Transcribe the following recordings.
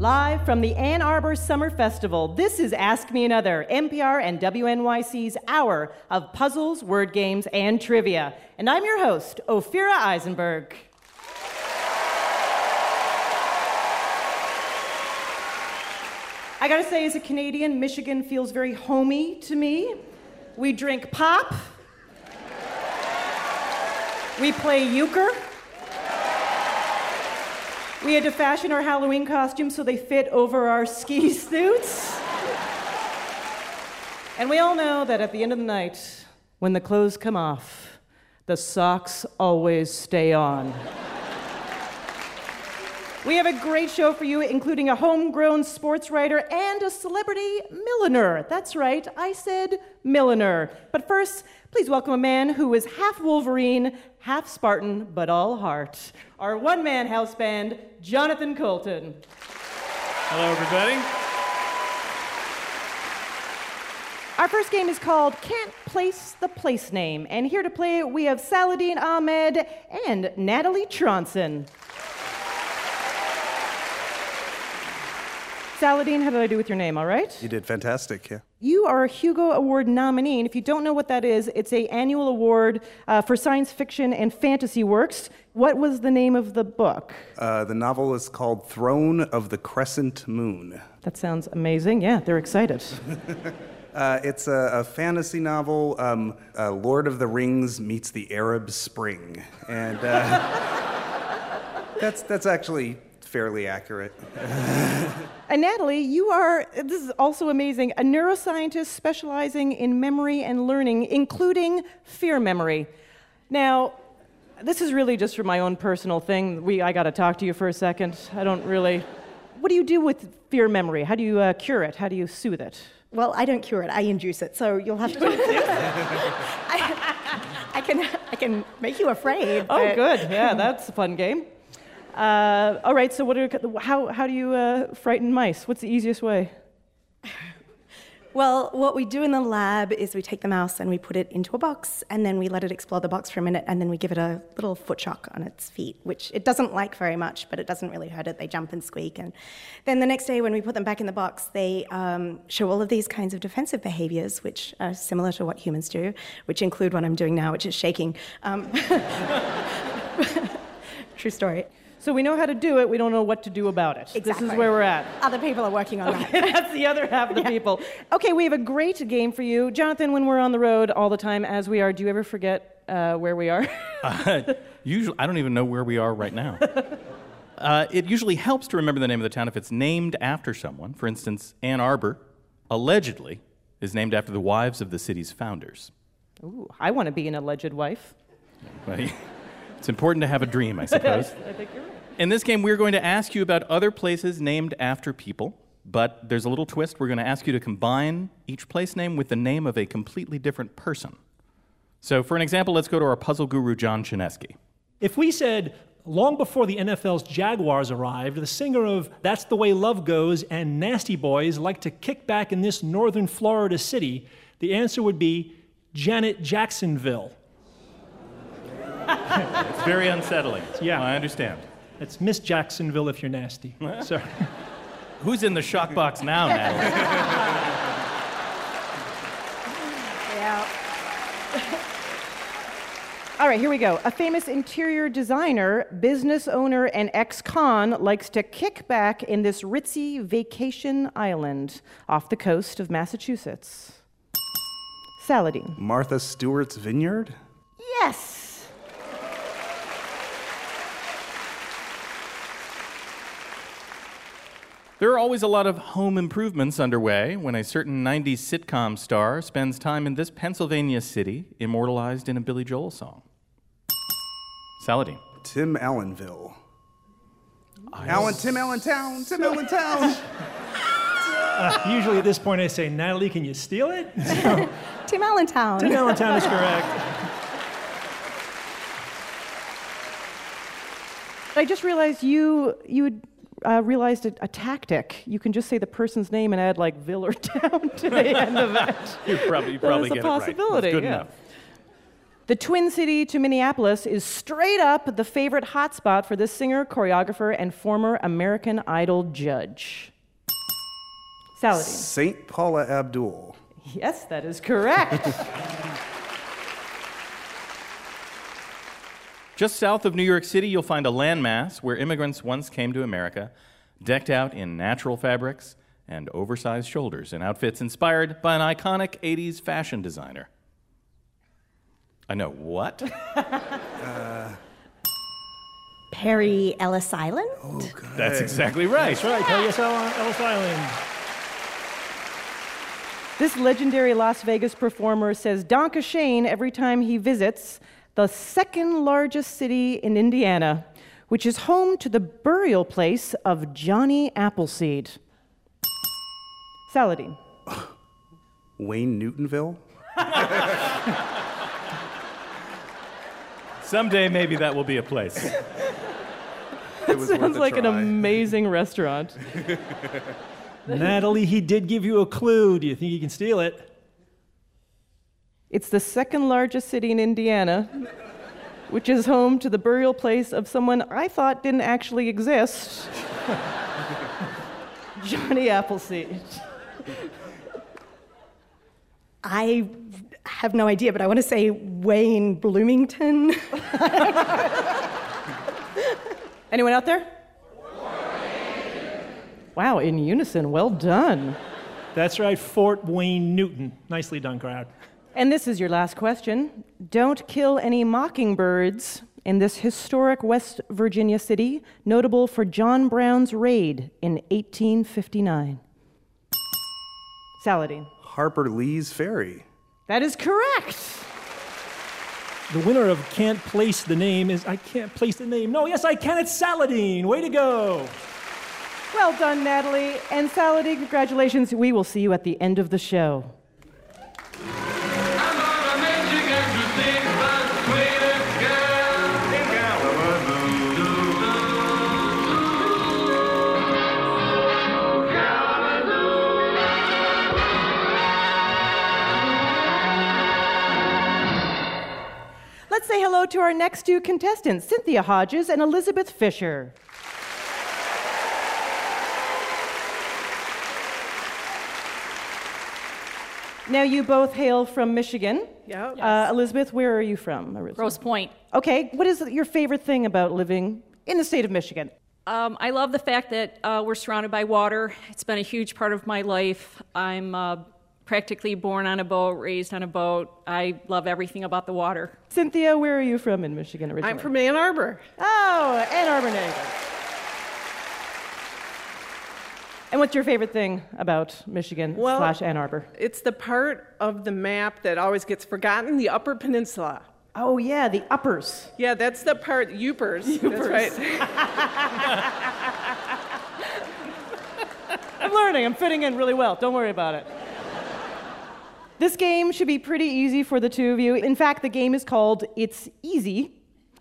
Live from the Ann Arbor Summer Festival, this is Ask Me Another, NPR and WNYC's hour of puzzles, word games, and trivia. And I'm your host, Ophira Eisenberg. I gotta say, as a Canadian, Michigan feels very homey to me. We drink pop, we play euchre. We had to fashion our Halloween costumes so they fit over our ski suits. And we all know that at the end of the night, when the clothes come off, the socks always stay on. We have a great show for you, including a homegrown sports writer and a celebrity milliner. That's right, I said milliner. But first, please welcome a man who is half Wolverine, half Spartan, but all heart. Our one man house band, Jonathan Coulton. Hello, everybody. Our first game is called Can't Place the Place Name. And here to play it, we have Saladin Ahmed and Natalie Tronson. Saladin, how did I do with your name? All right? You did fantastic, yeah. You are a Hugo Award nominee, and if you don't know what that is, it's a annual award uh, for science fiction and fantasy works. What was the name of the book? Uh, the novel is called Throne of the Crescent Moon. That sounds amazing. Yeah, they're excited. Uh, it's a, a, fantasy novel. Um, uh, Lord of the Rings meets the Arab Spring, and uh, that's that's actually fairly accurate. and Natalie, you are, this is also amazing, a neuroscientist specializing in memory and learning, including fear memory. Now, this is really just for my own personal thing. We, I got to talk to you for a second. I don't really. What do you do with fear memory? How do you uh, cure it? How do you soothe it? Well, I don't cure it. I induce it. So you'll have to. I, I, can, I can make you afraid. Oh, good. Yeah, that's a fun game. Uh, all right, so what are, how, how do you uh, frighten mice? What's the easiest way? Well, what we do in the lab is we take the mouse and we put it into a box, and then we let it explore the box for a minute, and then we give it a little foot shock on its feet, which it doesn't like very much, but it doesn't really hurt it. They jump and squeak. And then the next day, when we put them back in the box, they um, show all of these kinds of defensive behaviors, which are similar to what humans do, which include what I'm doing now, which is shaking. Um, true story. So we know how to do it, we don't know what to do about it. Exactly. This is where we're at. Other people are working on okay, that. that's the other half of the yeah. people. Okay, we have a great game for you. Jonathan, when we're on the road all the time, as we are, do you ever forget uh, where we are? uh, usually, I don't even know where we are right now. Uh, it usually helps to remember the name of the town if it's named after someone. For instance, Ann Arbor, allegedly, is named after the wives of the city's founders. Ooh, I want to be an alleged wife. It's important to have a dream, I suppose. I think you're right. In this game, we're going to ask you about other places named after people, but there's a little twist. We're going to ask you to combine each place name with the name of a completely different person. So, for an example, let's go to our puzzle guru, John Chaneski. If we said, long before the NFL's Jaguars arrived, the singer of That's the Way Love Goes and Nasty Boys like to kick back in this northern Florida city, the answer would be Janet Jacksonville. it's very unsettling. Yeah. I understand. It's Miss Jacksonville if you're nasty. Sorry. Who's in the shock box now, Natalie? yeah. All right, here we go. A famous interior designer, business owner, and ex con likes to kick back in this ritzy vacation island off the coast of Massachusetts. Saladin. Martha Stewart's Vineyard? Yes. There are always a lot of home improvements underway when a certain 90s sitcom star spends time in this Pennsylvania city, immortalized in a Billy Joel song. Saladin. Tim Allenville. Allen, Tim Allentown, Tim Allentown. Uh, usually at this point I say, Natalie, can you steal it? So, Tim Allentown. Tim Allentown is correct. I just realized you you uh, realized a, a, tactic. You can just say the person's name and add like Viller Town to the end of it. You probably, you probably that get a possibility. It right. yeah. Enough. The Twin City to Minneapolis is straight up the favorite hotspot for this singer, choreographer, and former American Idol judge. Saladin. St. Paula Abdul. Yes, that is correct. Just south of New York City, you'll find a landmass where immigrants once came to America, decked out in natural fabrics and oversized shoulders in outfits inspired by an iconic 80s fashion designer. I know what? Uh, Perry Ellis Island? Oh, That's exactly right. That's right, Ellis Ellis Island. This legendary Las Vegas performer says Danke Schoen every time he visits the second largest city in Indiana, which is home to the burial place of Johnny Appleseed. Saladin. Wayne Newtonville. Someday, maybe that will be a place. It was worth Sounds a like an amazing restaurant. Natalie, he did give you a clue. Do you think he can steal it? It's the second largest city in Indiana, which is home to the burial place of someone I thought didn't actually exist Johnny Appleseed. I have no idea, but I want to say Wayne Bloomington. Anyone out there? Wow, in unison. Well done. That's right, Fort Wayne Newton. Nicely done, crowd. And this is your last question. Don't kill any mockingbirds in this historic West Virginia city, notable for John Brown's raid in 1859. Saladin. Harper Lee's Ferry. That is correct. The winner of Can't Place the Name is I Can't Place the Name. No, yes, I can. It's Saladin. Way to go. Well done, Natalie. And Saladin, congratulations. We will see you at the end of the show. Let's say hello to our next two contestants, Cynthia Hodges and Elizabeth Fisher. Now, you both hail from Michigan. Yeah. Uh, Elizabeth, where are you from? originally? Grosse Pointe. Okay, what is your favorite thing about living in the state of Michigan? Um, I love the fact that uh, we're surrounded by water. It's been a huge part of my life. I'm uh, practically born on a boat, raised on a boat. I love everything about the water. Cynthia, where are you from in Michigan originally? I'm from Ann Arbor. Oh, Ann Arbor native. And what's your favorite thing about Michigan Well- slash Ann Arbor? It's the part of the map that always gets forgotten, the Upper Peninsula. Oh yeah, the Yoopers. Yeah, that's the part, Yoopers. That's right. I'm learning. I'm fitting in really well. Don't worry about it. This game should be pretty easy for the two of you. In fact, the game is called It's Easy.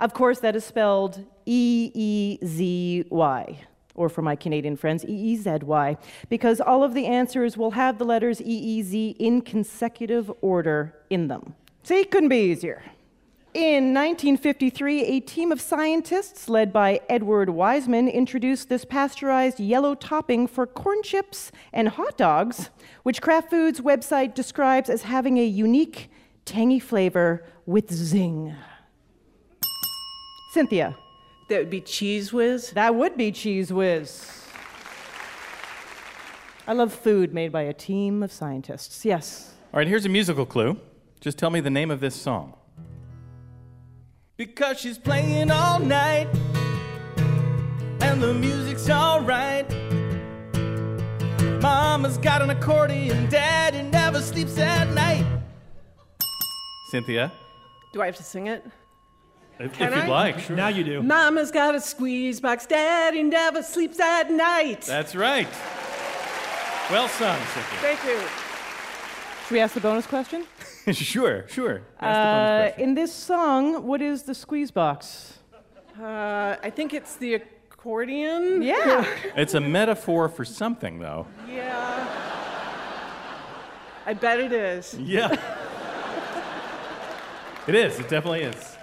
Of course, that is spelled E E Z Y, or for my Canadian friends, E E Z Y, because all of the answers will have the letters E E Z in consecutive order in them. See, it couldn't be easier. In 1953, a team of scientists led by Edward Wiseman introduced this pasteurized yellow topping for corn chips and hot dogs, which Kraft Foods website describes as having a unique, tangy flavor with zing. Cynthia, That would be Cheez Whiz. that would be Cheez Whiz. I love food made by a team of scientists. Yes. All right, here's a musical clue. Just tell me the name of this song. Because she's playing all night and the music's alright. Mama's got an accordion, daddy never sleeps at night. Cynthia, Do I have to sing it? if, Can if you'd I? like, sure. Now you do. Mama's got a squeeze box, daddy never sleeps at night. That's right. Well sung, Cynthia. Thank you. Should we ask the bonus question? sure, sure. Ask the bonus Uh, question. in this song, what is the squeeze box? Uh, I think it's the accordion. Yeah. It's a metaphor for something, though. Yeah. I bet it is. Yeah. It is. It definitely is.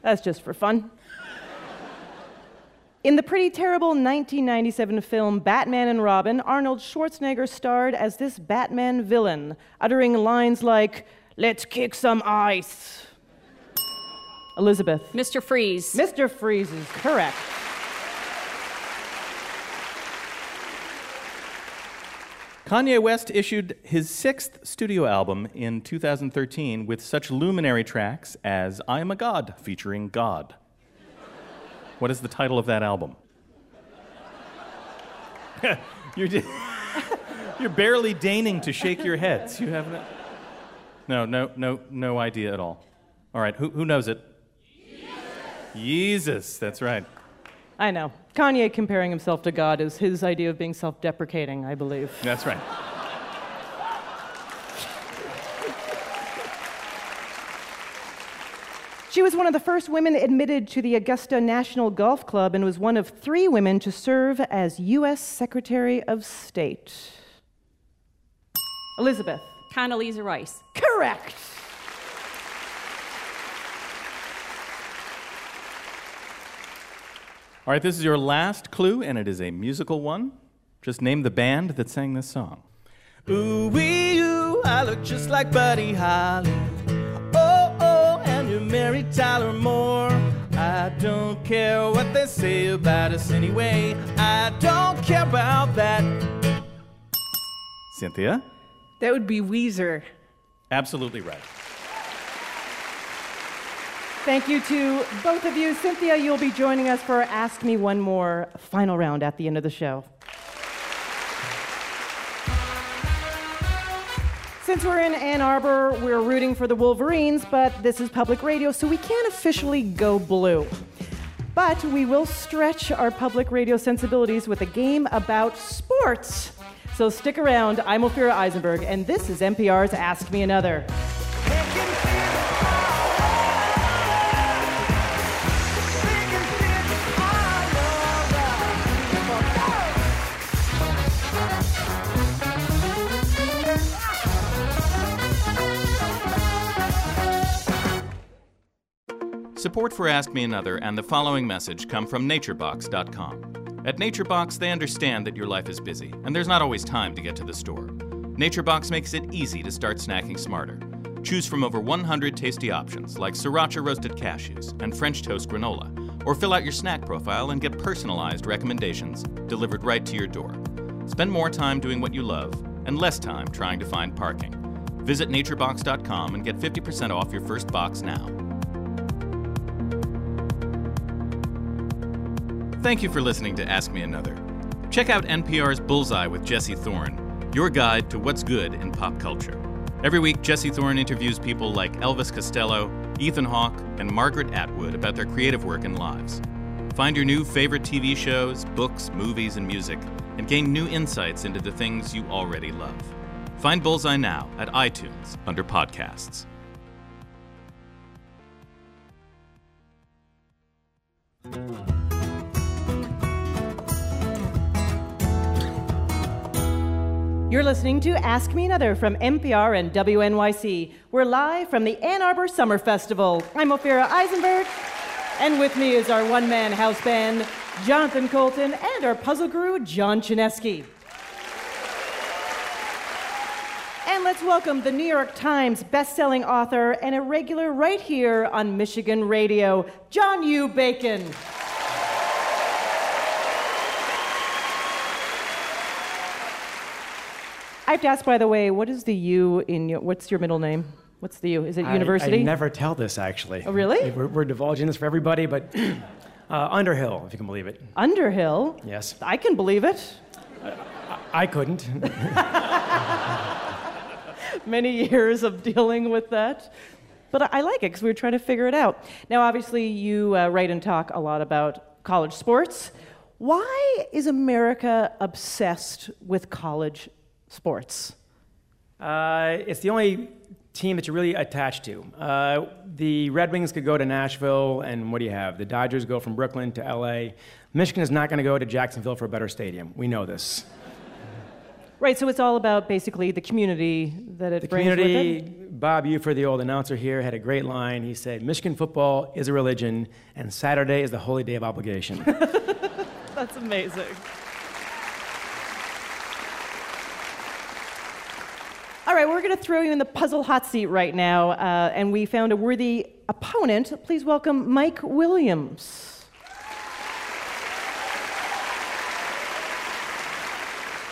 That's just for fun. In the pretty terrible 1997 film Batman and Robin, Arnold Schwarzenegger starred as this Batman villain, uttering lines like, Let's kick some ice. Elizabeth. Mr. Freeze. Mr. Freeze is correct. Kanye West issued his sixth studio album in 2013 with such luminary tracks as I Am a God featuring God. What is the title of that album? you're, you're barely deigning to shake your heads. You have no, no, no, no, no idea at all. All right, who, who knows it? Yeezus. Yeezus, that's right. I know. Kanye comparing himself to God is his idea of being self deprecating, I believe. That's right. She was one of the first women admitted to the Augusta National Golf Club and was one of three women to serve as U.S. Secretary of State. Elizabeth. Condoleezza Rice. Correct. All right, this is your last clue, and it is a musical one. Just name the band that sang this song. Ooh, wee, ooh, I look just like Buddy Holly. And you're Mary Tyler Moore. I don't care what they say about us anyway. I don't care about that. Cynthia? That would be Weezer. Absolutely right. Thank you to both of you. Cynthia, you'll be joining us for Ask Me One More final round at the end of the show. Since we're in Ann Arbor, we're rooting for the Wolverines, but this is public radio, so we can't officially go blue. But we will stretch our public radio sensibilities with a game about sports. So stick around. I'm Ophira Eisenberg, and this is NPR's Ask Me Another. Support for Ask Me Another and the following message come from NatureBox.com. At NatureBox, they understand that your life is busy and there's not always time to get to the store. NatureBox makes it easy to start snacking smarter. Choose from over 100 tasty options like sriracha roasted cashews and French toast granola, or fill out your snack profile and get personalized recommendations delivered right to your door. Spend more time doing what you love and less time trying to find parking. Visit naturebox.com and get 50% off your first box now. Thank you for listening to Ask Me Another. Check out NPR's Bullseye with Jesse Thorn, your guide to what's good in pop culture. Every week, Jesse Thorn interviews people like Elvis Costello, Ethan Hawke, and Margaret Atwood about their creative work and lives. Find your new favorite TV shows, books, movies, and music, and gain new insights into the things you already love. Find Bullseye now at iTunes under podcasts. You're listening to Ask Me Another from NPR and WNYC. We're live from the Ann Arbor Summer Festival. I'm Ophira Eisenberg, and with me is our one man house band, Jonathan Coulton, and our puzzle guru, John Chaneski. And let's welcome the New York Times best-selling author and a regular right here on Michigan radio, John U. Bacon. I have to ask, by the way, what is the U in your, what's your middle name? What's the U? Is it I- university? I, never tell this actually. Oh, really? We're, we're divulging this for everybody, but uh, Underhill, if you can believe it. Underhill? Yes. I can believe it. I couldn't. Many years of dealing with that. But I I like it because we were trying to figure it out. Now, obviously, you uh, write and talk a lot about college sports. Why is America obsessed with college sports? Uh, it's the only team that you're really attached to. Uh, the Red Wings could go to Nashville, and what do you have? The Dodgers go from Brooklyn to LA. Michigan is not going to go to Jacksonville for a better stadium. We know this. Right, so it's all about basically the community that it The brings with community, it. Bob Ufer, the old announcer here, had a great line. He said, Michigan football is a religion, and Saturday is the holy day of obligation. That's amazing. All right, we're going to throw you in the puzzle hot seat right now, uh, and we found a worthy opponent. Please welcome Mike Williams.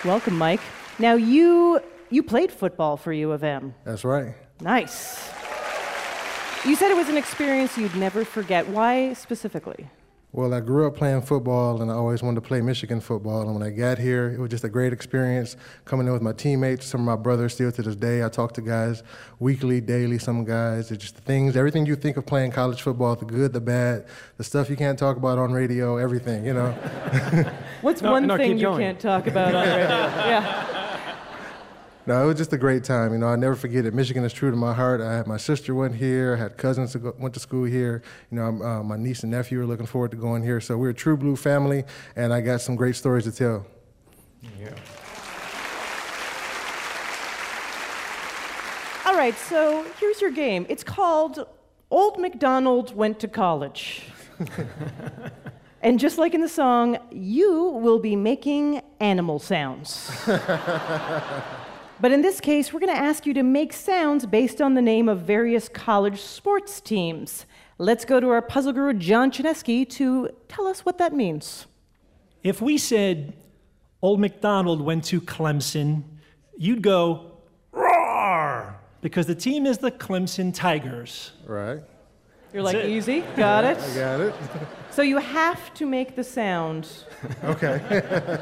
Welcome, Mike. Now you you played football for U of M. That's right. Nice. You said it was an experience you'd never forget. Why specifically? Well, I grew up playing football and I always wanted to play Michigan football. And when I got here, it was just a great experience coming in with my teammates, some of my brothers still to this day. I talk to guys weekly, daily, some guys. It's just the things, everything you think of playing college football the good, the bad, the stuff you can't talk about on radio, everything, you know. What's No, one no, thing you can't talk about on radio? yeah. No, it was just a great time. You know, I never forget it. Michigan is true to my heart. I had my sister went here. I had cousins that went to school here. You know, uh, my niece and nephew are looking forward to going here. So we're a true blue family, and I got some great stories to tell. Yeah. All right, so here's your game. It's called Old MacDonald Went to College. and just like in the song, you will be making animal sounds. but in this case, we're going to ask you to make sounds based on the name of various college sports teams. Let's go to our puzzle guru, John Chaneski, to tell us what that means. If we said Old MacDonald went to Clemson, you'd go, roar, because the team is the Clemson Tigers. Right? You're like, it. easy, got it. I got it. So you have to make the sound okay.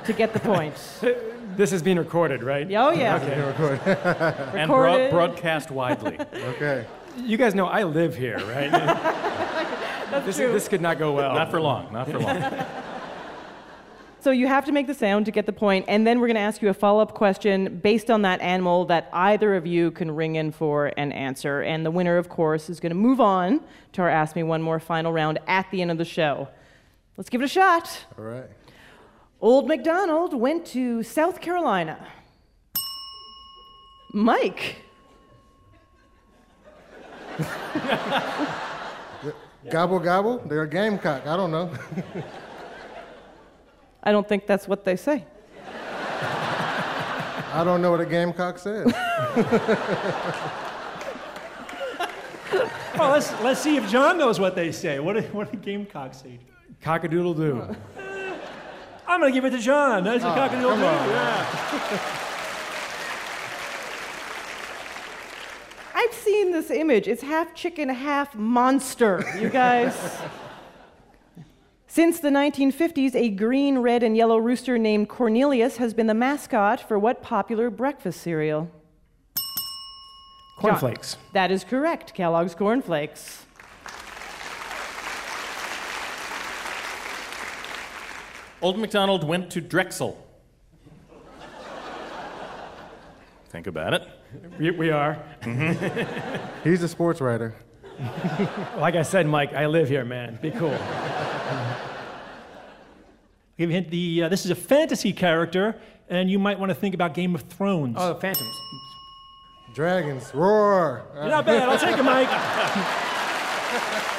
to get the point. this is being recorded, right? Oh, yeah. and Recorded. broad- broadcast widely. Okay. You guys know I live here, right? this, true. this could not go well. Not for long. Not for long. So you have to make the sound to get the point, and then we're going to ask you a follow-up question based on that animal that either of you can ring in for an answer. And the winner, of course, is going to move on to our Ask Me One More final round at the end of the show. Let's give it a shot. All right. Old MacDonald went to South Carolina. Mike. Gobble gobble. They're a gamecock. I don't know. I don't think that's what they say. I don't know what a gamecock says. Well, let's, let's see if John knows what they say. What do, what do Gamecocks say? Cockadoodle doo. I'm going to give it to John. That's a ah, cockadoodle come doo. on. Yeah. I've seen this image. It's half chicken, half monster, you guys. Since the 1950s, a green, red, and yellow rooster named Cornelius has been the mascot for what popular breakfast cereal? Cornflakes. That is correct, Kellogg's Corn Old MacDonald went to Drexel. Think about it. We, we are. He's a sports writer. Like I said, Mike, I live here, man. Be cool. Give you hint, the, uh, this is a fantasy character, and you might want to think about Game of Thrones. Oh, Phantoms. Dragons, roar. You're not bad. I'll take it, Mike.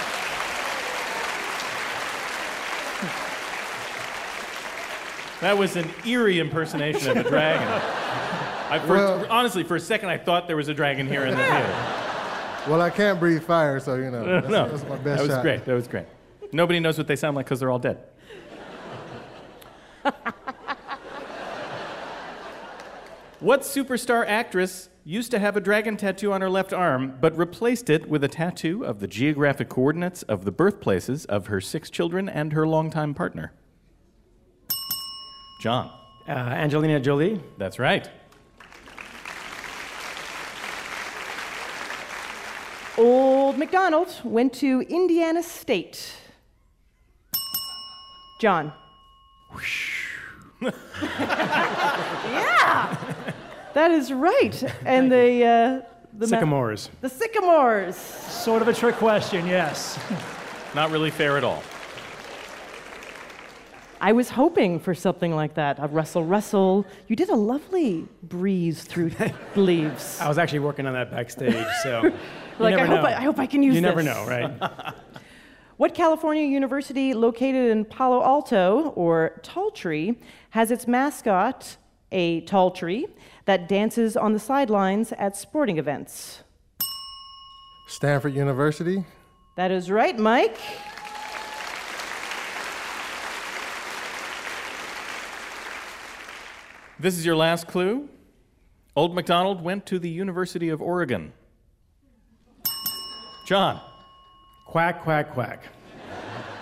That was an eerie impersonation of a dragon. I, for, Well- honestly, for a second, I thought there was a dragon here in the theater. Well, I can't breathe fire, so you know. That's, no, that's my best that was shot. great. That was great. Nobody knows what they sound like because they're all dead. what superstar actress used to have a dragon tattoo on her left arm, but replaced it with a tattoo of the geographic coordinates of the birthplaces of her six children and her longtime partner? John. Uh, Angelina Jolie. That's right. Old MacDonald went to Indiana State. John. yeah, that is right. And the uh, the ma- Sycamores. the sycamores. sort of a trick question, yes. Not really fair at all. I was hoping for something like that. A Russell rustle. You did a lovely breeze through the leaves. I was actually working on that backstage, so you Like, I never hope. I- I hope I can use You never this. know, right? What California university located in Palo Alto, or Tall Tree, has its mascot, a tall tree, that dances on the sidelines at sporting events? Stanford University. That is right, Mike. This is your last clue. Old MacDonald went to the University of Oregon. John. Quack, quack, quack.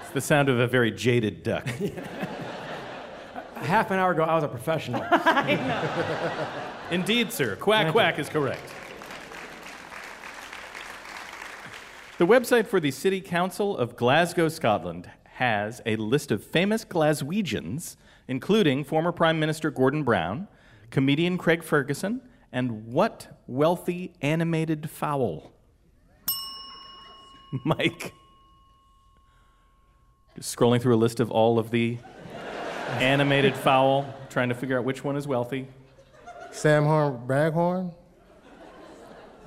It's the sound of a very jaded duck. Half an hour ago, I was a professional. Indeed, sir. Quack quack is correct. The website for the City Council of Glasgow, Scotland, has a list of famous Glaswegians, including former Prime Minister Gordon Brown, comedian Craig Ferguson, and what wealthy animated fowl? Mike. Just scrolling through a list of all of the animated fowl, trying to figure out which one is wealthy. Samhorn Braghorn.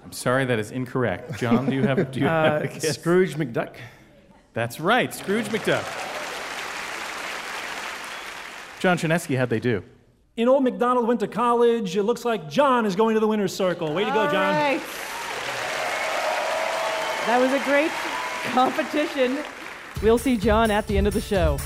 I'm sorry, that is incorrect. John, do you have, do you have Uh, a guess? Scrooge McDuck. That's right, Scrooge McDuck. John Chaneski, how'd they do? In Old McDonald went to college. It looks like John is going to the winner's circle. Way to go, John. right. That was a great competition. We'll see John at the end of the show.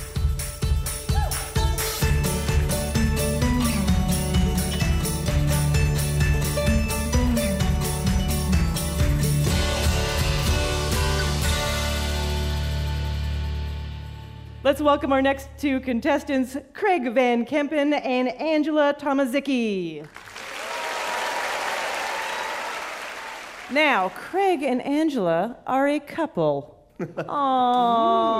Let's welcome our next two contestants, Craig Van Kempen and Angela Tomazicki. Now, Craig and Angela are a couple. Aww.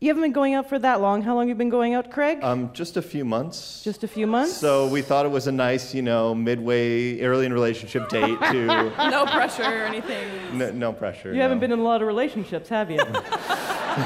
You haven't been going out for that long. How long have you been going out, Craig? Um, just a few months. Just a few months? So we thought it was a nice, you know, midway, early in relationship date to. no pressure or anything. no, no pressure. you haven't been in a lot of relationships, have you?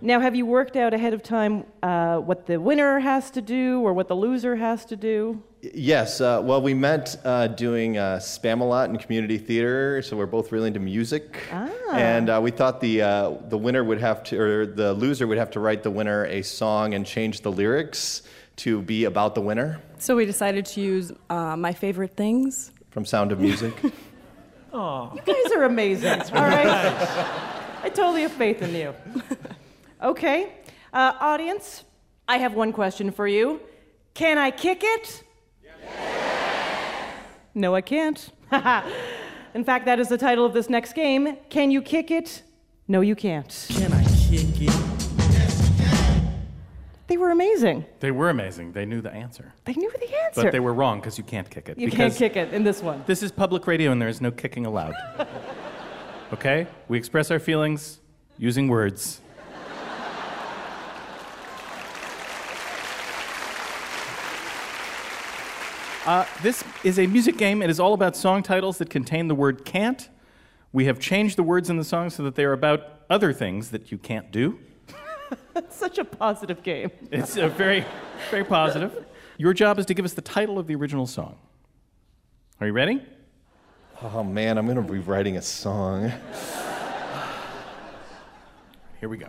now, have you worked out ahead of time uh, what the winner has to do or what the loser has to do? Yes. Uh, well, we met uh, doing uh, Spamalot in community theater, so we're both really into music. Ah. And uh, we thought the uh, the winner would have to, or the loser would have to write the winner a song and change the lyrics to be about the winner So we decided to use uh, my favorite things. from Sound of Music. Aw. You guys are amazing. All right. I totally have faith in you. Okay. Uh, audience, I have one question for you. Can I kick it? No, I can't. in fact, that is the title of this next game. Can you kick it? No, you can't. Can I kick it? They were amazing. They were amazing. They knew the answer. They knew the answer. But they were wrong because you can't kick it. you can't kick it in this one. This is public radio and there is no kicking allowed. okay? We express our feelings using words. Uh, this is a music game. It is all about song titles that contain the word can't. We have changed the words in the song so that they are about other things that you can't do. That's such a positive game. It's a very, very positive. Your job is to give us the title of the original song. Are you ready? oh man, I'm going to be writing a song. Here we go.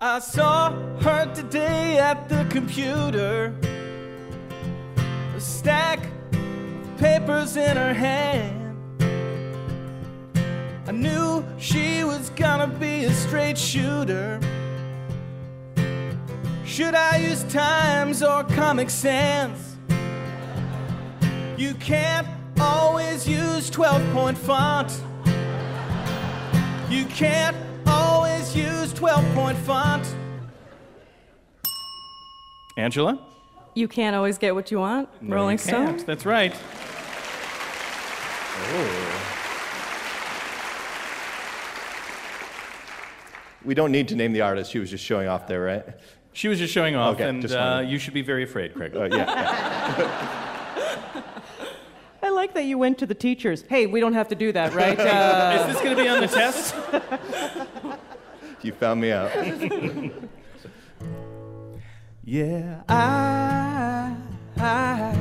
I saw her today at the computer. A stack of papers in her hand. I knew she was gonna be a straight shooter. Should I use Times or Comic Sans? You can't always use 12 point font. You can't always use 12 point font. Angela? You can't always get what you want. No, Rolling you can't. Stone. That's right. Oh. We don't need to name the artist. She was just showing off there, right? She was just showing off, Okay, and uh, you should be very afraid, Craig. Uh, yeah. yeah. I like that you went to the teachers. Hey, we don't have to do that, right? Uh, Is this going to be on the test? you found me out. Yeah, I, I,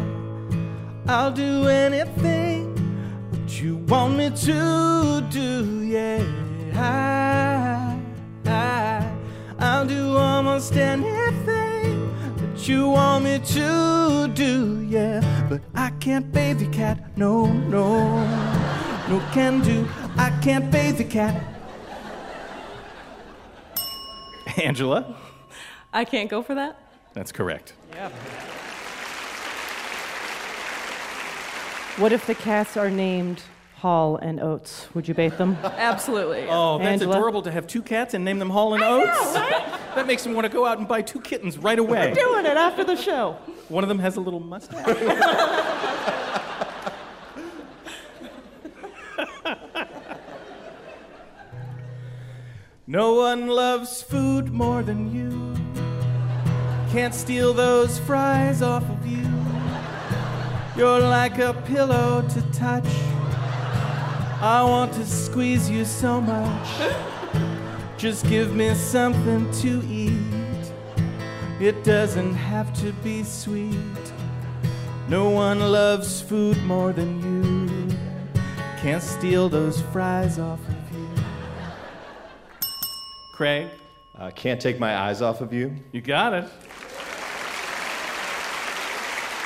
I'll do anything that you want me to do. Yeah, I, I, I'll do almost anything that you want me to do. Yeah, but I can't bathe the cat. No, no, no can do. I can't bathe the cat. Angela? I can't go for that? That's correct. Yeah. What if the cats are named Hall and Oates? Would you bait them? Absolutely. Oh, that's Angela? adorable to have two cats and name them Hall and Oates. That makes me want to go out and buy two kittens right away. We're doing it after the show. One of them has a little mustache. No one loves food more than you. Can't steal those fries off of you. You're like a pillow to touch. I want to squeeze you so much. Just give me something to eat. It doesn't have to be sweet. No one loves food more than you. Can't steal those fries off of you. Craig? Uh, can't take my eyes off of you. You got it.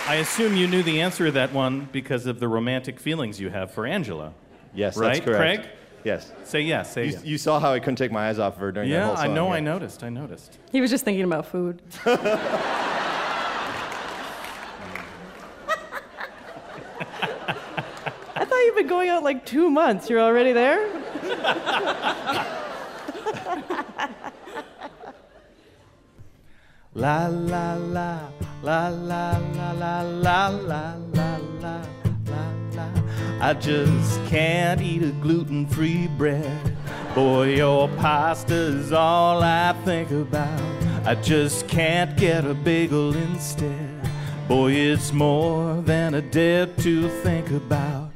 I assume you knew the answer to that one because of the romantic feelings you have for Angela. Yes, right, that's correct. Craig? Yes. Say yes. Say You, yes. you saw how I couldn't take my eyes off of her during that Yeah, whole I song. know. yeah. I noticed. I noticed. He was just thinking about food. I thought you've been going out like two months. You're already there? La la la la la la la la la la. I just can't eat a gluten-free bread. Boy, your pasta's all I think about. I just can't get a bagel instead. Boy, it's more than a dare to think about.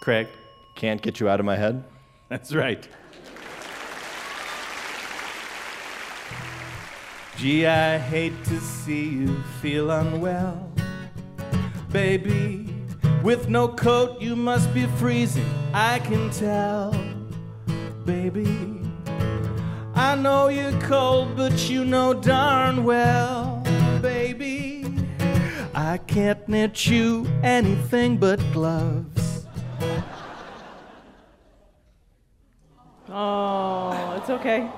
Craig? Can't get you out of my head. That's right. Gee, I hate to see you feel unwell. Baby, with no coat, you must be freezing. I can tell. Baby, I know you're cold, but you know darn well. Baby, I can't knit you anything but gloves. Oh, it's okay.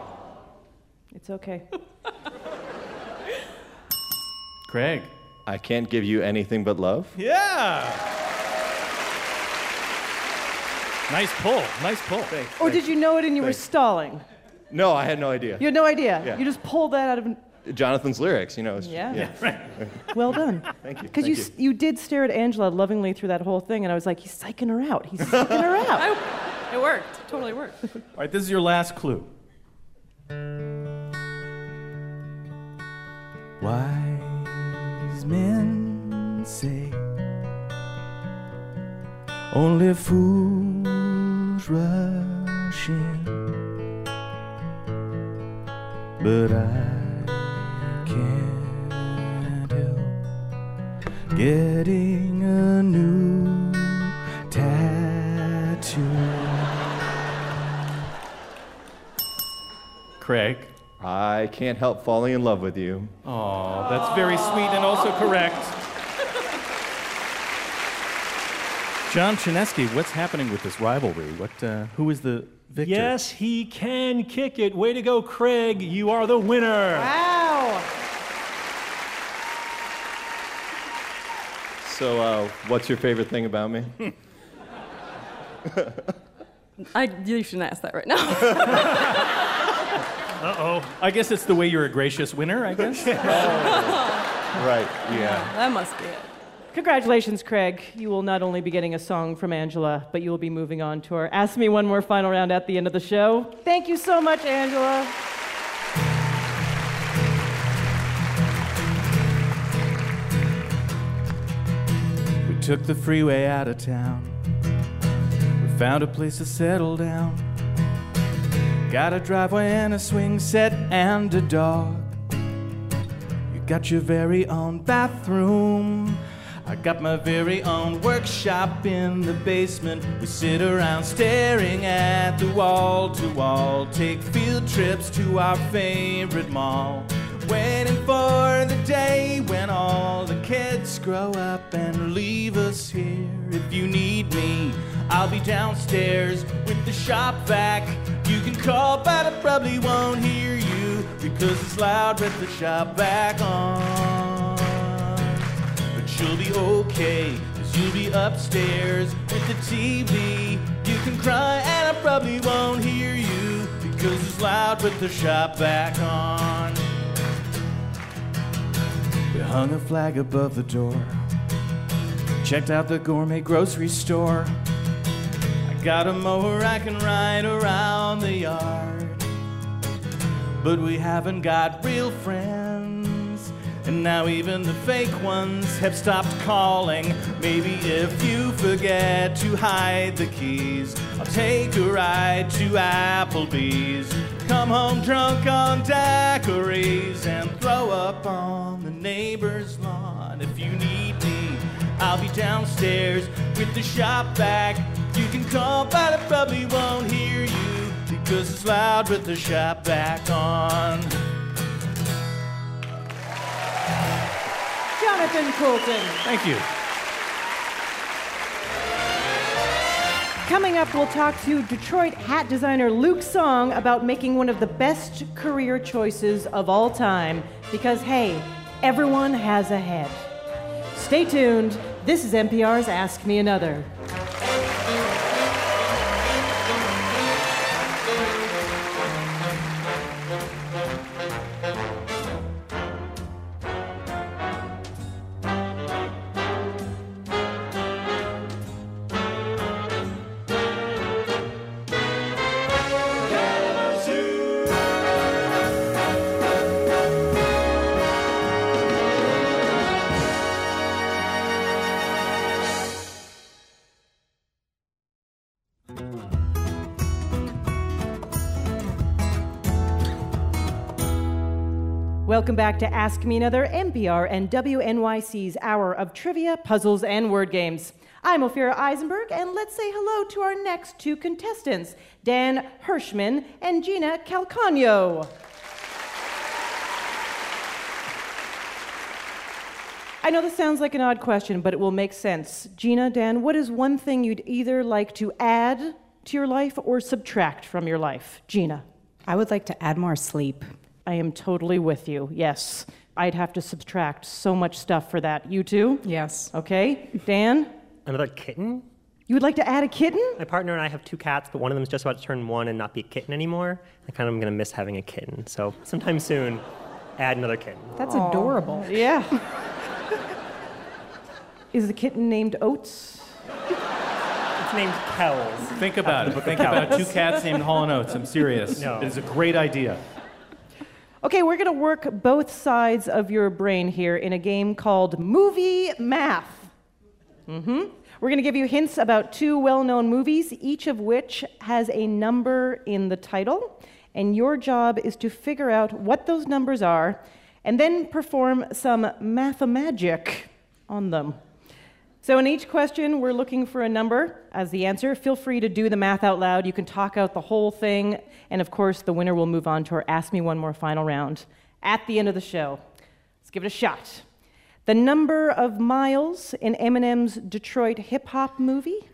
It's okay. Craig? I can't give you anything but love. Yeah. Nice pull. Nice pull. Or did you know it and you were stalling? No, I had no idea. You had no idea. Yeah. You just pulled that out of. Jonathan's lyrics, you know. it's- Yeah. yeah. Well done. Thank you. Because you, thank s- you did stare at Angela lovingly through that whole thing, and I was like, he's psyching her out. He's psyching her out. It worked. Totally worked. All right, this is your last clue. Wise men say only fools rush in, but I can't help getting a new tattoo. Craig? I can't help falling in love with you. Oh, that's very sweet and also correct. John Chaneski, what's happening with this rivalry? What, uh, who is the victor? Yes, he can kick it. Way to go, Craig. You are the winner. Wow. So, uh, what's your favorite thing about me? I, you shouldn't ask that right now. Uh-oh. I guess it's the way you're a gracious winner, I guess. right, yeah. that must be it. Congratulations, Craig. You will not only be getting a song from Angela, but you will be moving on to Ask Me One More final round at the end of the show. Thank you so much, Angela. We took the freeway out of town. We found a place to settle down. Got a driveway and a swing set and a dog. You got your very own bathroom. I got my very own workshop in the basement. We sit around staring at the wall to wall. Take field trips to our favorite mall. Waiting for the day when all the kids grow up and leave us here. If you need me, I'll be downstairs with the shop vac. You can call, but I probably won't hear you because it's loud with the shop vac on. You'll be okay, cause you'll be upstairs with the TV. You can cry, and I probably won't hear you because it's loud with the shop vac on. We hung a flag above the door. Checked out the gourmet grocery store. I got a mower I can ride around the yard. But we haven't got real friends. And now even the fake ones have stopped calling. Maybe if you forget to hide the keys, I'll take a ride to Applebee's. Come home drunk on daiquiris and throw up on the neighbor's lawn. If you need me, I'll be downstairs with the shop vac. You can call, but I probably won't hear you because it's loud with the shop vac on. Jonathan Coulton. Thank you. Coming up, we'll talk to Detroit hat designer Luke Song about making one of the best career choices of all time. Because, hey, everyone has a head. Stay tuned. This is NPR's Ask Me Another. Welcome back to Ask Me Another, NPR and WNYC's hour of trivia, puzzles, and word games. I'm Ophira Eisenberg, and let's say hello to our next two contestants, Dan Hirschman and Gina Calcagno. I know this sounds like an odd question, but it will make sense. Gina, Dan, what is one thing you'd either like to add to your life or subtract from your life? Gina. I would like to add more sleep. I am totally with you. Yes. I'd have to subtract so much stuff for that. You too? Yes. Okay. Dan? Another kitten? You would like to add a kitten? My partner and I have two cats, but one of them is just about to turn one and not be a kitten anymore. I kind of am going to miss having a kitten. So, sometime soon, add another kitten. That's adorable. Yeah. is the kitten named Oats? It's named Kells. Think about it. Think about two cats named Hall and Oates. I'm serious. No. It is a great idea. Okay, we're going to work both sides of your brain here in a game called Movie Math. Mm-hmm. We're going to give you hints about two well known movies, each of which has a number in the title. And your job is to figure out what those numbers are and then perform some math magic on them. So, in each question, we're looking for a number as the answer. Feel free to do the math out loud. You can talk out the whole thing. And of course, the winner will move on to our Ask Me One More final round at the end of the show. Let's give it a shot. The number of miles in Eminem's Detroit hip hop movie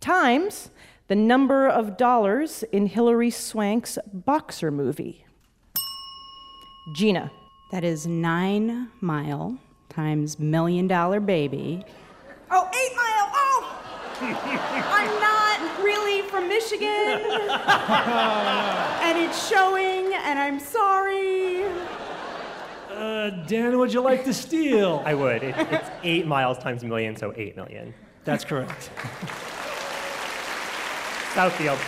times the number of dollars in Hilary Swank's boxer movie. Gina. That is nine mile times million dollar baby. Oh, eight mile. Oh! I'm not really from Michigan. and it's showing, and I'm sorry. Uh, Dan, would you like to steal? I would. It, it's eight miles times a million, so eight million. That's correct. Southfield.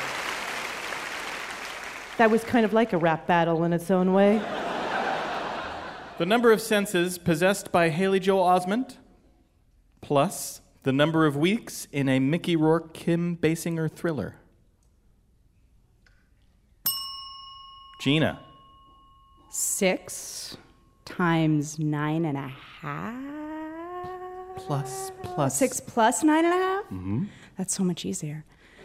That was kind of like a rap battle in its own way. The number of senses possessed by Haley Joel Osment plus the number of weeks in a Mickey Rourke Kim Basinger thriller. Gina. Six times nine and a half. Plus, plus. Six plus nine and a half? Mm-hmm. That's so much easier.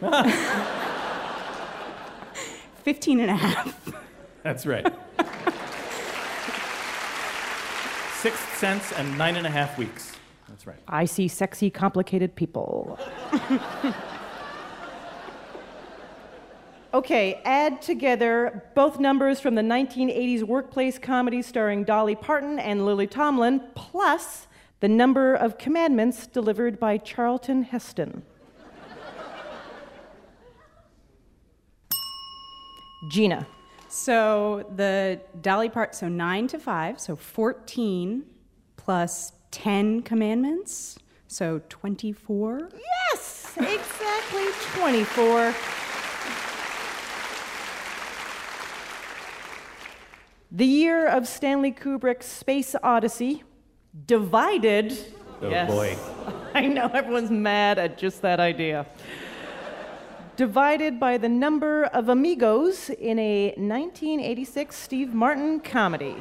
15 and a half. That's right. Sixth sense and nine and a half weeks. That's right. I see sexy, complicated people. okay, add together both numbers from the 1980s workplace comedy starring Dolly Parton and Lily Tomlin, plus the number of commandments delivered by Charlton Heston. Gina. So the Dolly part, so nine to five, so 14 plus 10 commandments, so 24. Yes, exactly 24. The year of Stanley Kubrick's Space Odyssey, divided. Oh, yes, boy. I know everyone's mad at just that idea. divided by the number of amigos in a 1986 Steve Martin comedy.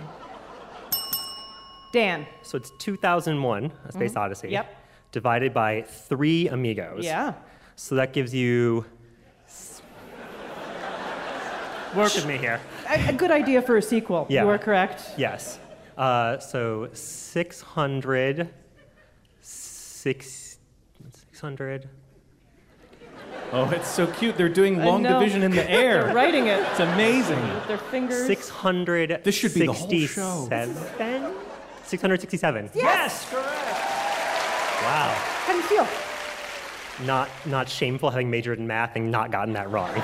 Dan. So it's 2001, A Space Mhm. Odyssey. Yep. Divided by three amigos. Yeah. So that gives you. Work with me here. A, a good idea for a sequel. Yeah. You are correct. Yes. Uh, so 600. Six, 600. Oh, it's so cute. They're doing long division in the air. They're writing it. It's amazing. With their fingers. 600. This should be the whole show. 667. Yes! Correct! Wow. How do you feel? Not, not shameful having majored in math and not gotten that wrong.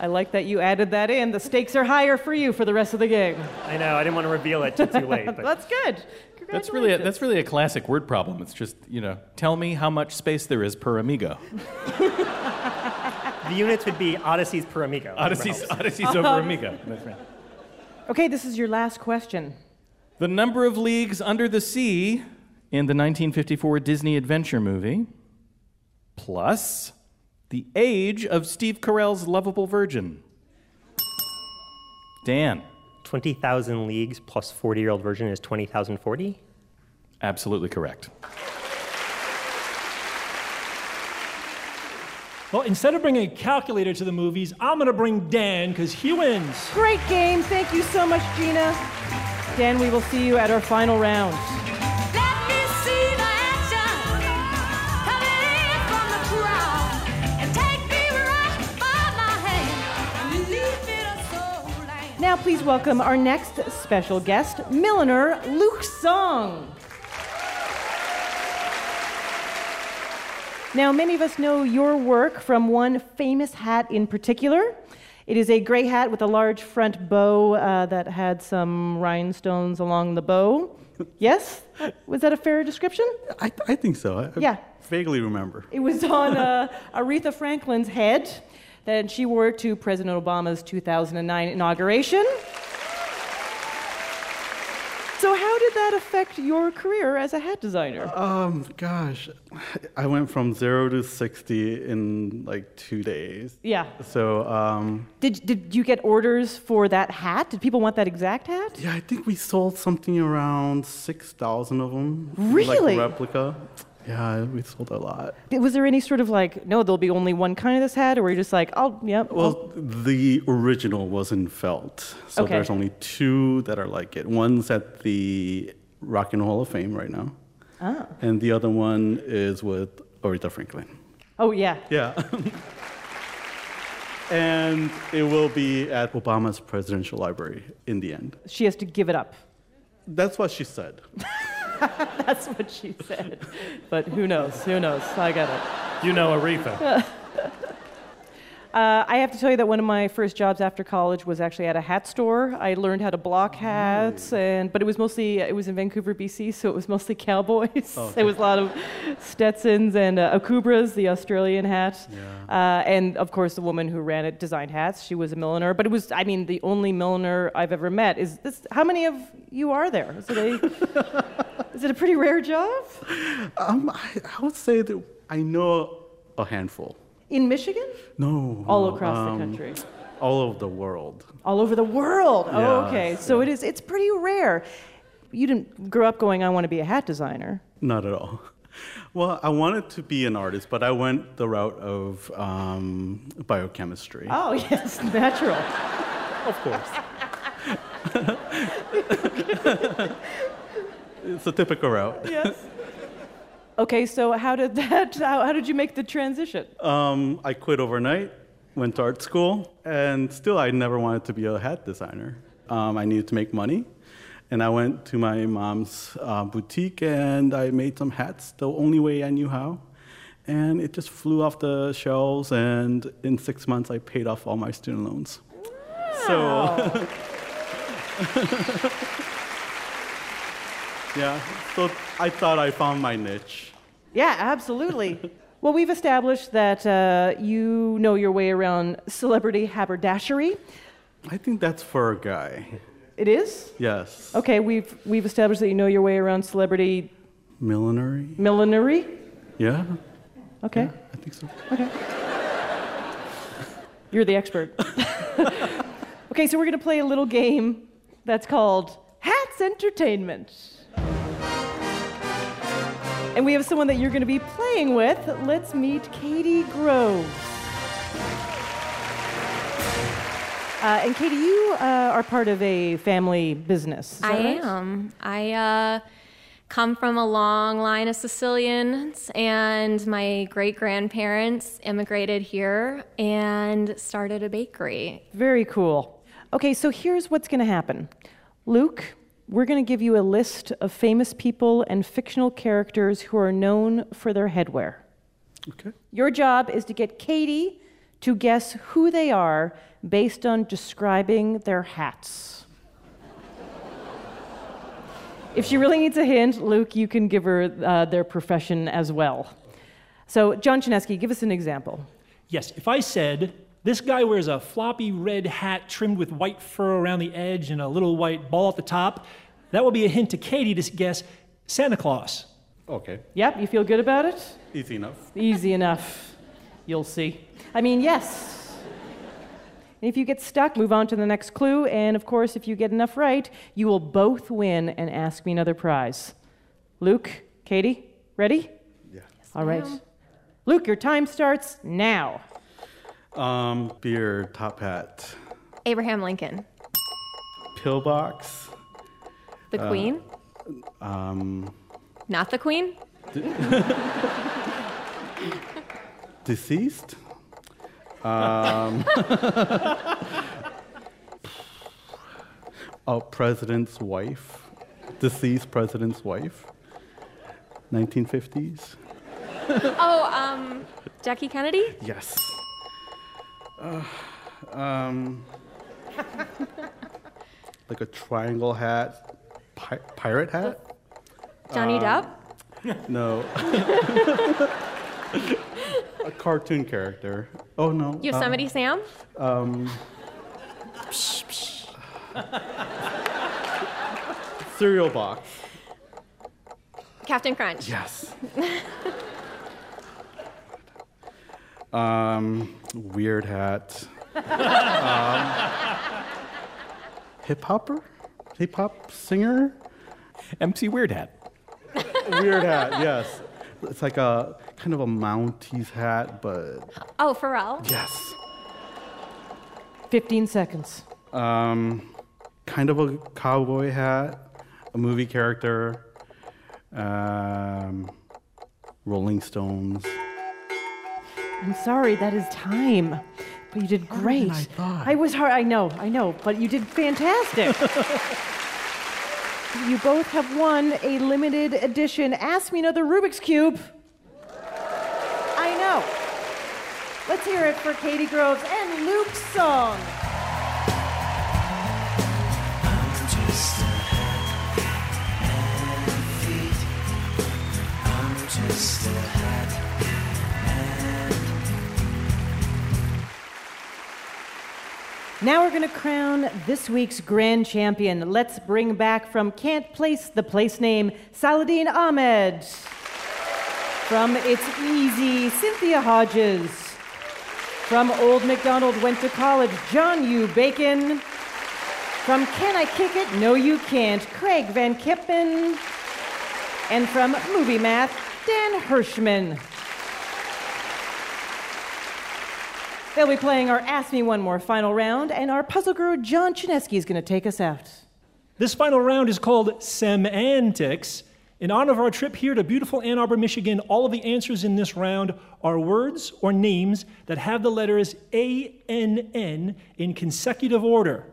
I like that you added that in. The stakes are higher for you for the rest of the game. I know, I didn't want to reveal it too, too late. But That's good. That's really a, that's really a classic word problem. It's just you know, tell me how much space there is per amigo. the units would be Odysseys per amigo. Odysseys, Odysseys over Uh-huh. amigo. That's right. Okay, this is your last question. The number of leagues under the sea in the 1954 Disney adventure movie, plus the age of Steve Carell's lovable virgin. Dan. 20,000 leagues plus 40 year old virgin is 20,040? Absolutely correct. Well, instead of bringing a calculator to the movies, I'm going to bring Dan because he wins. Great game. Thank you so much, Gina. Dan, we will see you at our final round. Now, please welcome our next special guest, milliner Luke Song. Now, many of us know your work from one famous hat in particular. It is a gray hat with a large front bow uh, that had some rhinestones along the bow. Yes? Was that a fair description? I, I think so. I, I Yeah. vaguely remember. It was on uh, Aretha Franklin's head. that she wore to President Obama's 2009 inauguration. So, how did that affect your career as a hat designer? Um, gosh, I went from zero to 60 in like two days. Yeah. So, um, Did, did you get orders for that hat? Did people want that exact hat? yeah, I think we sold something around 6,000 of them. Really? Like replica. Yeah, we sold a lot. Was there any sort of like, no, there'll be only one kind of this hat, or were you just like, oh, yep. Well, the original was in felt. So Okay. there's only two that are like it. One's at the Rock and Roll Hall of Fame right now. Ah. And the other one is with Aretha Franklin. Oh, yeah. Yeah. and it will be at Obama's presidential library in the end. She has to give it up. That's what she said. That's what she said. But who knows? Who knows? I got it. You know Aretha. Uh, I have to tell you that one of my first jobs after college was actually at a hat store. I learned how to block hats, and but it was mostly it was in Vancouver, BC, so it was mostly cowboys. Oh, There was a lot of Stetsons and uh, Akubras, the Australian hat, uh, and of course the woman who ran it designed hats. She was a milliner, but it was I mean the only milliner I've ever met. Is this how many of you are there? it a is it a pretty rare job? Um, I, I would say that I know a handful. In Michigan? No. All no, across um, the country. All over the world. All over the world. Oh, okay. So it is. It's pretty rare. You didn't grow up going, "I want to be a hat designer." Not at all. Well, I wanted to be an artist, but I went the route of um, biochemistry. Oh yes, natural. Of course. it's a typical route. yes. Okay, so how did that? How, how did you make the transition? Um, I quit overnight, went to art school, and still I never wanted to be a hat designer. Um, I needed to make money, and I went to my mom's uh, boutique and I made some hats the only way I knew how. And it just flew off the shelves, and in six months I paid off all my student loans. So, yeah, so I thought I found my niche. Yeah, absolutely. well, we've established that uh, you know your way around celebrity haberdashery. I think that's for a guy. It is. Yes. Okay, we've we've established that you know your way around celebrity Millinery? millinery. Yeah. Okay. I think so. Okay. You're the expert. okay, so we're going to play a little game that's called Hats Entertainment. And we have someone that you're going to be playing with. Let's meet Katie Groves. Uh, and Katie, you uh, are part of a family business. I right? am. I uh, come from a long line of Sicilians, and my great grandparents immigrated here and started a bakery. Very cool. Okay, so here's what's going to happen. Luke, we're going to give you a list of famous people and fictional characters who are known for their headwear. Okay. Your job is to get Katie to guess who they are based on describing their hats. If she really needs a hint, Luke, you can give her uh, their profession as well. So, John Chaneski, give us an example. Yes, if I said, this guy wears a floppy red hat trimmed with white fur around the edge and a little white ball at the top, that will be a hint to Katie to guess Santa Claus. Okay. Yep, you feel good about it? Easy enough. Easy enough. You'll see. I mean, yes. And if you get stuck, move on to the next clue. And of course, if you get enough right, you will both win and ask me another prize. Luke, Katie, ready? Yeah. All right. Luke, your time starts now. Um, beard, top hat, Abraham Lincoln. pillbox. The uh, Queen? Um, Not the Queen? deceased. Um, oh, president's wife, deceased president's wife. 1950s. oh, um, Jackie Kennedy? Yes. Uh, um, like a triangle hat, pi- pirate hat. Johnny Um, Depp? No. a cartoon character. Oh no. Yosemite um, Sam? Um. cereal box. Captain Crunch? Yes. Um, weird hat. um, hip hopper? Hip hop singer? MC Weird Hat. Weird hat, yes. It's like a kind of a Mounties hat, but oh, Pharrell? yes. 15 seconds. Um, kind of a cowboy hat, a movie character, um, Rolling Stones. I'm sorry, that is time. But you did great. I thought. I was hard. I know, I know, but you did fantastic. you both have won a limited edition Ask Me Another Rubik's Cube. I know. Let's hear it for Katie Groves and Luke Song. Now we're going to crown this week's grand champion. Let's bring back from Can't Place the place name, Saladin Ahmed. From It's Easy, Cynthia Hodges. From Old McDonald Went to College, John U. Bacon. From Can I Kick It? No, You Can't, Craig Van Kippen. And from Movie Math, Dan Hirschman. They'll be playing our Ask Me One More final round, and our puzzle guru John Chaneski is going to take us out. This final round is called Semantics. In honor of our trip here to beautiful Ann Arbor, Michigan, all of the answers in this round are words or names that have the letters A N N in consecutive order.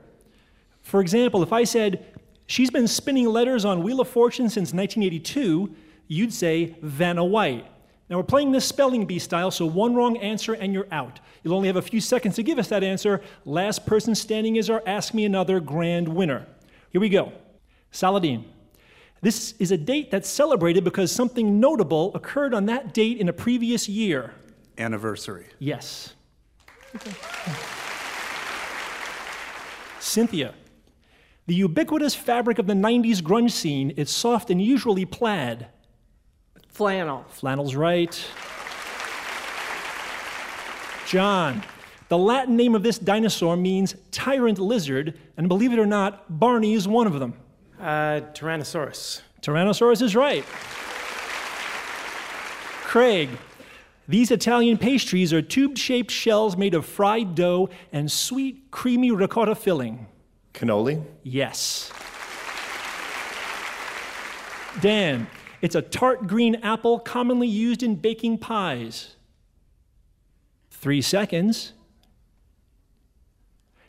For example, if I said, She's been spinning letters on Wheel of Fortune since 1982, you'd say Vanna White. Now we're playing this spelling bee style, so one wrong answer and you're out. You'll only have a few seconds to give us that answer. Last person standing is our Ask Me Another grand winner. Here we go. Saladin. This is a date that's celebrated because something notable occurred on that date in a previous year. Anniversary. Yes. Cynthia. The ubiquitous fabric of the 90s grunge scene is soft and usually plaid. Flannel. Flannel's right. John. The Latin name of this dinosaur means tyrant lizard, and believe it or not, Barney is one of them. Uh, Tyrannosaurus. Tyrannosaurus is right. Craig. These Italian pastries are tube shaped shells made of fried dough and sweet, creamy ricotta filling. Cannoli? Yes. Dan, it's a tart green apple commonly used in baking pies. Three seconds.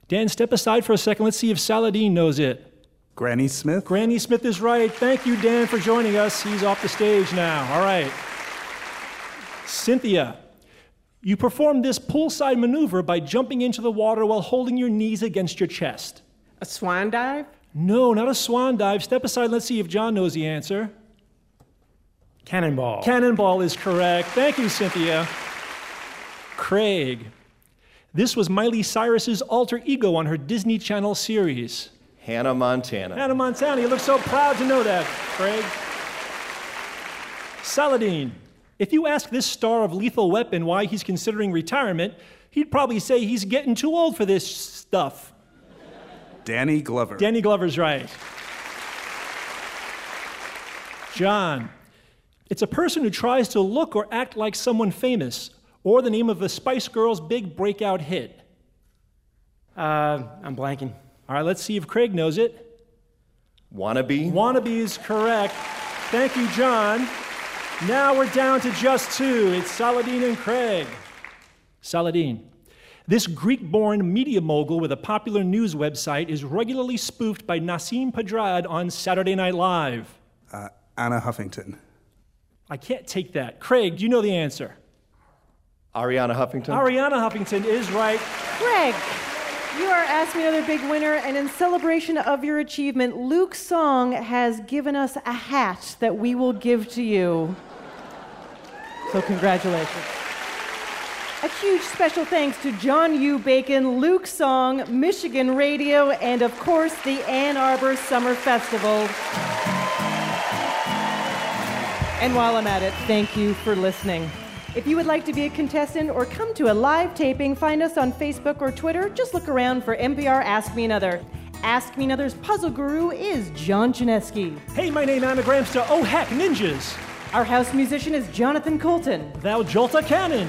Dan, step aside for a second. Let's see if Saladin knows it. Granny Smith? Granny Smith is right. Thank you, Dan, for joining us. He's off the stage now. All right. Cynthia, you performed this poolside maneuver by jumping into the water while holding your knees against your chest. A swan dive? No, not a swan dive. Step aside. Let's see if John knows the answer. Cannonball. Cannonball is correct. Thank you, Cynthia. Craig. This was Miley Cyrus's alter ego on her Disney Channel series. Hannah Montana. Hannah Montana. You look so proud to know that, Craig. Saladin. If you ask this star of Lethal Weapon why he's considering retirement, he'd probably say he's getting too old for this stuff. Danny Glover. Danny Glover's right. John. It's a person who tries to look or act like someone famous, or the name of the Spice Girls' big breakout hit. Uh, I'm blanking. All right, let's see if Craig knows it. Wannabe? Wannabe is correct. Thank you, John. Now we're down to just two. It's Saladin and Craig. Saladin. This Greek born media mogul with a popular news website is regularly spoofed by Nasim Pedrad on Saturday Night Live. Uh, Anna Huffington. I can't take that. Craig, do you know the answer? Arianna Huffington? Arianna Huffington is right. Craig, you are Ask Me Another Big Winner, and in celebration of your achievement, Luke Song has given us a hat that we will give to you. So, congratulations. A huge special thanks to John U. Bacon, Luke Song, Michigan Radio, and of course the Ann Arbor Summer Festival. And while I'm at it, thank you for listening. If you would like to be a contestant or come to a live taping, find us on Facebook or Twitter. Just look around for NPR Ask Me Another. Ask Me Another's puzzle guru is John Chaneski. Hey, my name anagrams to Oh Heck Ninjas. Our house musician is Jonathan Coulton. Thou Jolta Cannon.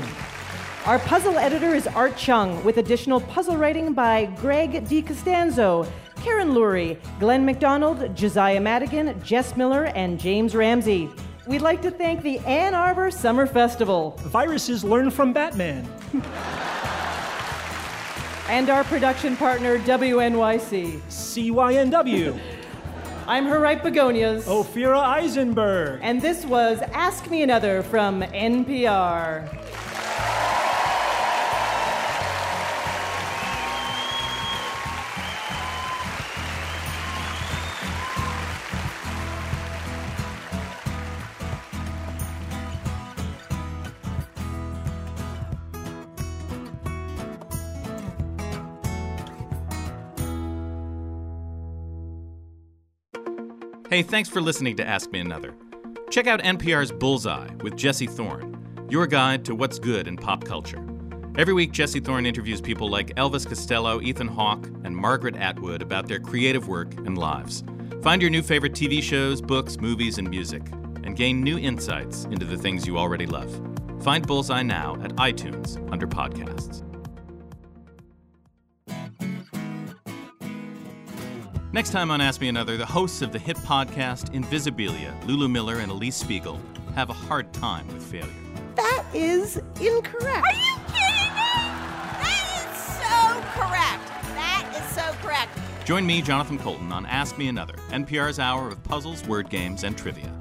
Our puzzle editor is Art Chung, with additional puzzle writing by Greg DiCostanzo, Karen Lurie, Glenn McDonald, Josiah Madigan, Jess Miller, and James Ramsey. We'd like to thank the Ann Arbor Summer Festival. Viruses learn from Batman. and our production partner, WNYC. CYNW. I'm her right begonias. Ophira Eisenberg. And this was Ask Me Another from NPR. Hey, thanks for listening to Ask Me Another. Check out NPR's Bullseye with Jesse Thorn, your guide to what's good in pop culture. Every week, Jesse Thorn interviews people like Elvis Costello, Ethan Hawke, and Margaret Atwood about their creative work and lives. Find your new favorite TV shows, books, movies, and music, and gain new insights into the things you already love. Find Bullseye now at iTunes under podcasts. Next time on Ask Me Another, the hosts of the hit podcast Invisibilia, Lulu Miller and Alix Spiegel, have a hard time with failure. That is incorrect. Are you kidding me? That is so correct. That is so correct. Join me, Jonathan Coulton, on Ask Me Another, NPR's hour of puzzles, word games, and trivia.